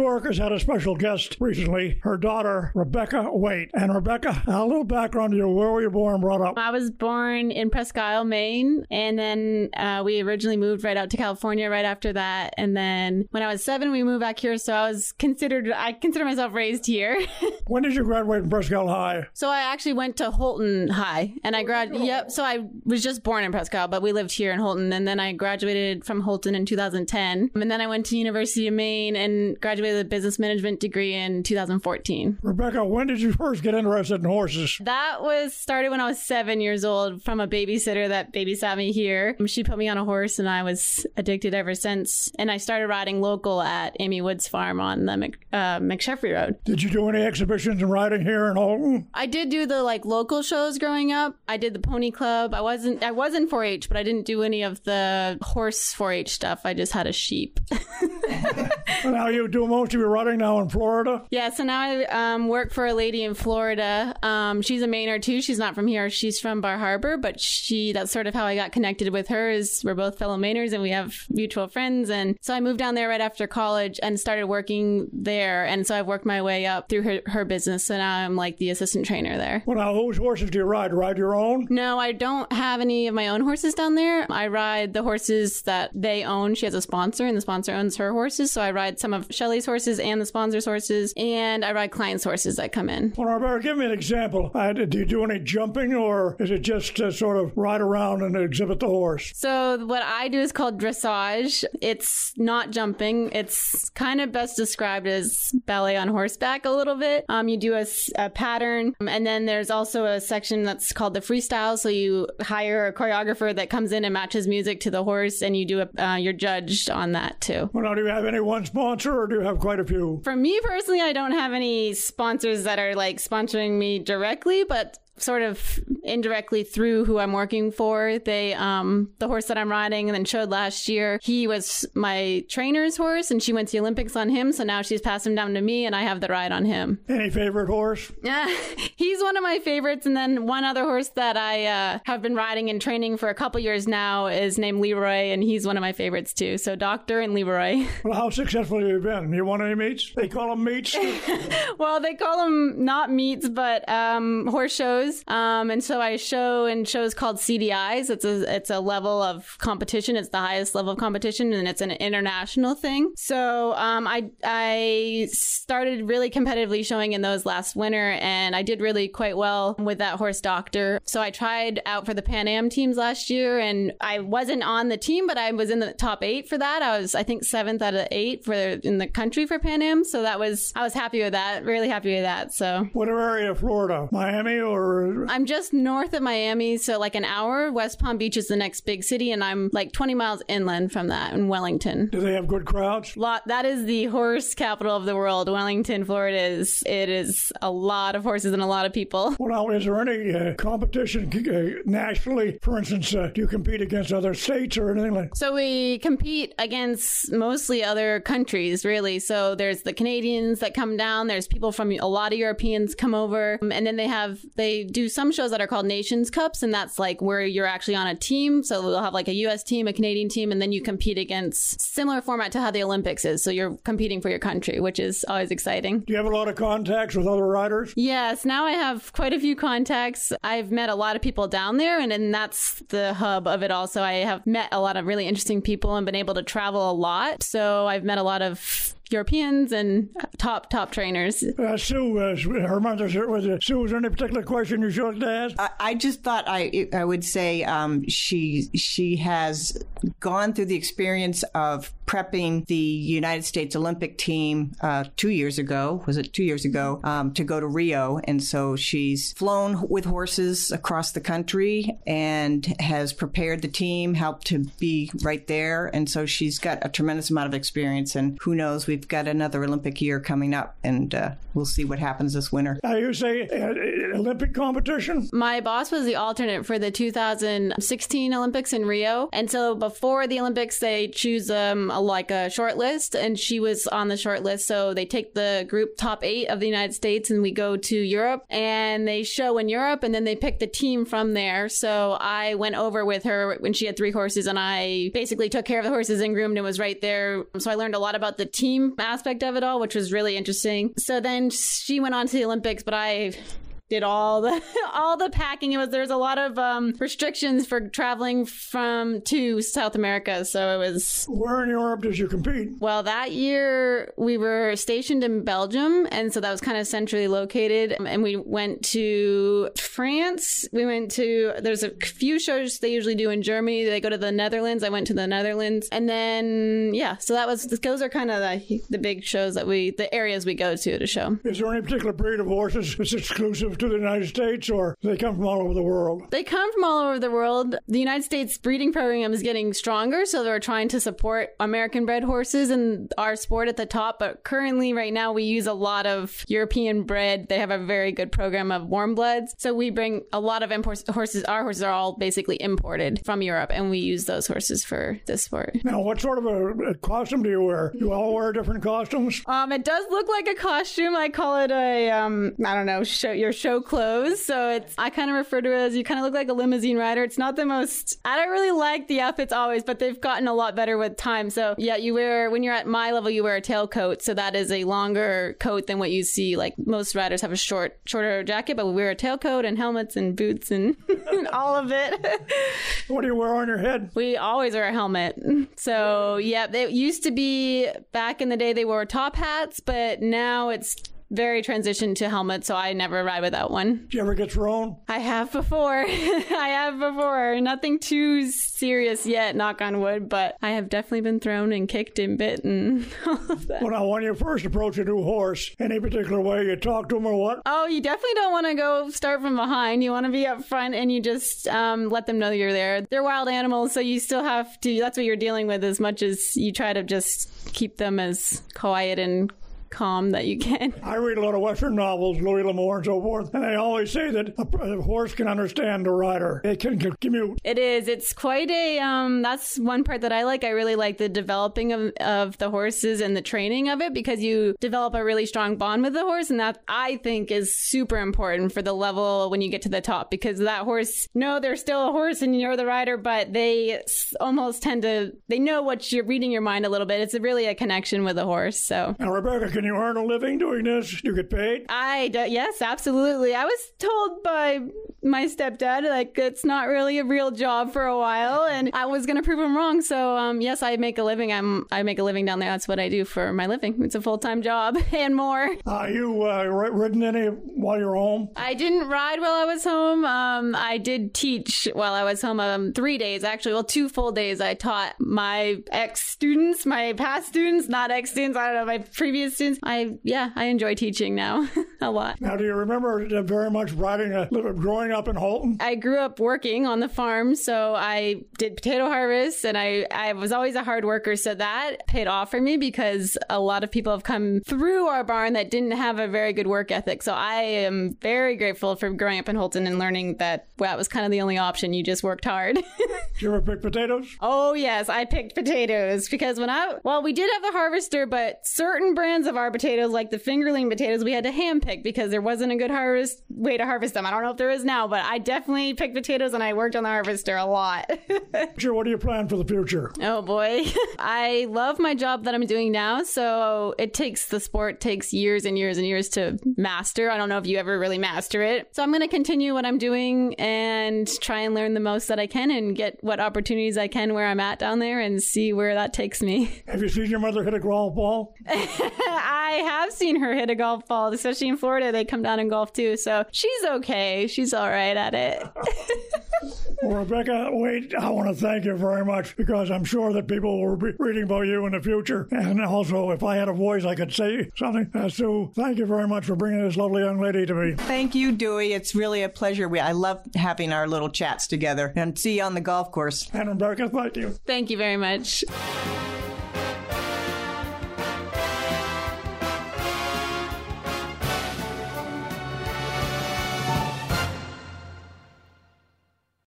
York has had a special guest recently, her daughter, Rebecca Waite. And Rebecca, a little background to you. Where were you born and brought up? I was born in Presque Isle, Maine, and then uh, we originally moved right out to California right after that. And then when I was seven, we moved back here. So I was considered, I consider myself raised here. when did you graduate from Presque Isle High? So I actually went to Houlton High, and I grad. Yep. So I was just born in Presque Isle, but we lived here in Houlton, and then I graduated from Houlton in 2010, and then I went to University of Maine and graduated with a business management degree in 2014. Rebecca, when did you first get interested in horses? That was started when I was seven years old from a babysitter that babysat me here. She put me on a horse, and I was addicted ever since. And I started riding local at Amy Wood's farm on the Mc, uh, McSheffrey Road. Did you do any exhibitions in riding here in Houlton? I did do the like local shows growing up. I did the pony club. I wasn't I was in 4-H, but I didn't do any of the horse 4-H stuff. I just had a sheep. now you do most of your riding now in Florida? Yeah, so now I um, work for a lady in Florida. Um, she's a Mainer too. She's not from here. She's from Bar Harbor, but she that's sort of how I got connected with her is we're both fellow Mainers and we have mutual friends. And so I moved down there right after college and started working there. And so I've worked my way up through her, her business. So now I'm like the assistant trainer there. Well, now whose horses do you ride? Ride your own? No, I don't have any of my own horses down there. I ride the horses that they own. She has a sponsor and the sponsor owns her horses. So I ride some of Shelly's horses and the sponsor's horses, and I ride clients' horses that come in. Well, Robert, give me an example. Uh, do you do any jumping, or is it just to sort of ride around and exhibit the horse? So what I do is called dressage. It's not jumping. It's kind of best described as ballet on horseback a little bit. Um, you do a, a pattern, and then there's also a section that's called the freestyle. So you hire a choreographer that comes in and matches music to the horse, and you do a, uh, you're judged on that too. Well, now, do you have any one sponsor, or do you have quite a few? For me personally, I don't have any sponsors that are like sponsoring me directly, but sort of indirectly through who I'm working for. They, um, the horse that I'm riding and then showed last year, he was my trainer's horse and she went to the Olympics on him. So now she's passed him down to me and I have the ride on him. Any favorite horse? Yeah, he's one of my favorites. And then one other horse that I, uh, have been riding and training for a couple years now is named Leroy and he's one of my favorites too. So Doctor and Leroy. Well, how successful have you been? You won any meets? They call them meets? well, they call them not meets, but, um, horse shows. Um, and so I show in shows called CDIs. It's a it's a level of competition. It's the highest level of competition, and it's an international thing. So um, I I started really competitively showing in those last winter, and I did really quite well with that horse doctor. So I tried out for the Pan Am teams last year, and I wasn't on the team, but I was in the top eight for that. I was I think seventh out of eight for in the country for Pan Am. So that was I was happy with that. Really happy with that. So what area of Florida? Miami or I'm just north of Miami, so like an hour. West Palm Beach is the next big city, and I'm like 20 miles inland from that in Wellington. Do they have good crowds? Lot. That is the horse capital of the world. Wellington, Florida is. It is a lot of horses and a lot of people. Well, now is there any uh, competition uh, nationally? For instance, uh, do you compete against other states or anything like? So we compete against mostly other countries, really. So there's the Canadians that come down. There's people from a lot of Europeans come over, um, and then they have they do some shows that are called Nations Cups, and that's like where you're actually on a team. So we'll have like a U.S. team, a Canadian team, and then you compete against similar format to how the Olympics is. So you're competing for your country, which is always exciting. Do you have a lot of contacts with other riders? Yes, now I have quite a few contacts. I've met a lot of people down there, and, and that's the hub of it. Also, I have met a lot of really interesting people and been able to travel a lot. So I've met a lot of Europeans and top top trainers. Uh, Sue, uh, her mother's was it, Sue. Was there any particular question you should ask? I, I just thought I I would say um, she she has gone through the experience of prepping the United States Olympic team uh, two years ago. Was it two years ago um, to go to Rio? And so she's flown with horses across the country and has prepared the team, helped to be right there. And so she's got a tremendous amount of experience. And who knows, we've got another Olympic year coming up, and uh, we'll see what happens this winter. Now you say uh, Olympic competition? My boss was the alternate for the 2016 Olympics in Rio, and so before the Olympics, they choose um, a like a short list, and she was on the short list. So they take the group top eight of the United States, and we go to Europe, and they show in Europe, and then they pick the team from there. So I went over with her when she had three horses, and I basically took care of the horses and groomed and was right there. So I learned a lot about the team aspect of it all, which was really interesting. So then she went on to the Olympics, but I did all the all the packing. It was there's a lot of um, restrictions for traveling from to South America, so it was. Where in Europe did you compete? Well, that year we were stationed in Belgium, and so that was kind of centrally located. And we went to France. We went to there's a few shows they usually do in Germany. They go to the Netherlands. I went to the Netherlands, and then yeah, so that was those are kind of the the big shows that we the areas we go to to show. Is there any particular breed of horses that's exclusive to the United States, or they come from all over the world? They come from all over the world. The United States breeding program is getting stronger, so they're trying to support American bred horses and our sport at the top. But currently, right now, we use a lot of European bred. They have a very good program of warm bloods, so we bring a lot of import horses. Our horses are all basically imported from Europe, and we use those horses for this sport. Now, what sort of a, a costume do you wear? You all wear different costumes? Um, it does look like a costume. I call it a um, I don't know, show your show clothes. So it's I kind of refer to it as you kind of look like a limousine rider. It's not the most I don't really like the outfits always, but they've gotten a lot better with time. So yeah, you wear when you're at my level, you wear a tailcoat. So that is a longer coat than what you see. Like most riders have a short, shorter jacket, but we wear a tailcoat and helmets and boots and all of it. what do you wear on your head? We always wear a helmet. So yeah, they used to be back in the day they wore top hats, but now it's very transitioned to helmet, so I never ride without one. Did you ever get thrown? I have before. I have before. Nothing too serious yet, knock on wood, but I have definitely been thrown and kicked and bitten. and all of that. Well, now, when you first approach a new horse, any particular way you talk to them or what? Oh, you definitely don't want to go start from behind. You want to be up front and you just um, let them know you're there. They're wild animals, so you still have to, that's what you're dealing with as much as you try to just keep them as quiet and calm that you can. I read a lot of Western novels, Louis L'Amour and so forth, and they always say that a, a horse can understand a rider. It can commute. It is. It's quite a. Um, that's one part that I like. I really like the developing of, of the horses and the training of it because you develop a really strong bond with the horse, and that I think is super important for the level when you get to the top because that horse. No, they're still a horse and you're the rider, but they almost tend to. They know what you're reading your mind a little bit. It's really a connection with the horse. So. Now, Rebecca, can you earn a living doing this? You get paid? I do, yes, absolutely. I was told by my stepdad like it's not really a real job for a while, and I was gonna prove him wrong. So um, yes, I make a living. I'm I make a living down there. That's what I do for my living. It's a full time job and more. Are uh, you uh, ridden any while you're home? I didn't ride while I was home. Um, I did teach while I was home. Um, three days actually. Well, two full days. I taught my ex students, my past students, not ex students. I don't know my previous students. I yeah, I enjoy teaching now a lot. Now, do you remember very much riding a little growing up in Houlton? I grew up working on the farm, so I did potato harvest, and I I was always a hard worker, so that paid off for me because a lot of people have come through our barn that didn't have a very good work ethic. So I am very grateful for growing up in Houlton and learning that well, that was kind of the only option. You just worked hard. you ever pick potatoes? Oh yes, I picked potatoes because when I well, we did have the harvester, but certain brands of our potatoes like the fingerling potatoes, we had to hand pick because there wasn't a good harvest way to harvest them. I don't know if there is now, but I definitely picked potatoes and I worked on the harvester a lot. sure, what do you plan for the future? Oh boy. I love my job that I'm doing now. So it takes the sport takes years and years and years to master. I don't know if you ever really master it. So I'm going to continue what I'm doing and try and learn the most that I can and get what opportunities I can where I'm at down there and see where that takes me. Have you seen your mother hit a golf ball? I have seen her hit a golf ball, especially in Florida. They come down and golf too. So she's okay. She's all right at it. well, Rebecca, Waite, I want to thank you very much because I'm sure that people will be reading about you in the future. And also, if I had a voice, I could say something. Uh, Sue, thank you very much for bringing this lovely young lady to me. Thank you, Dewey. It's really a pleasure. We, I love having our little chats together. And see you on the golf course. And Rebecca, thank you. Thank you very much.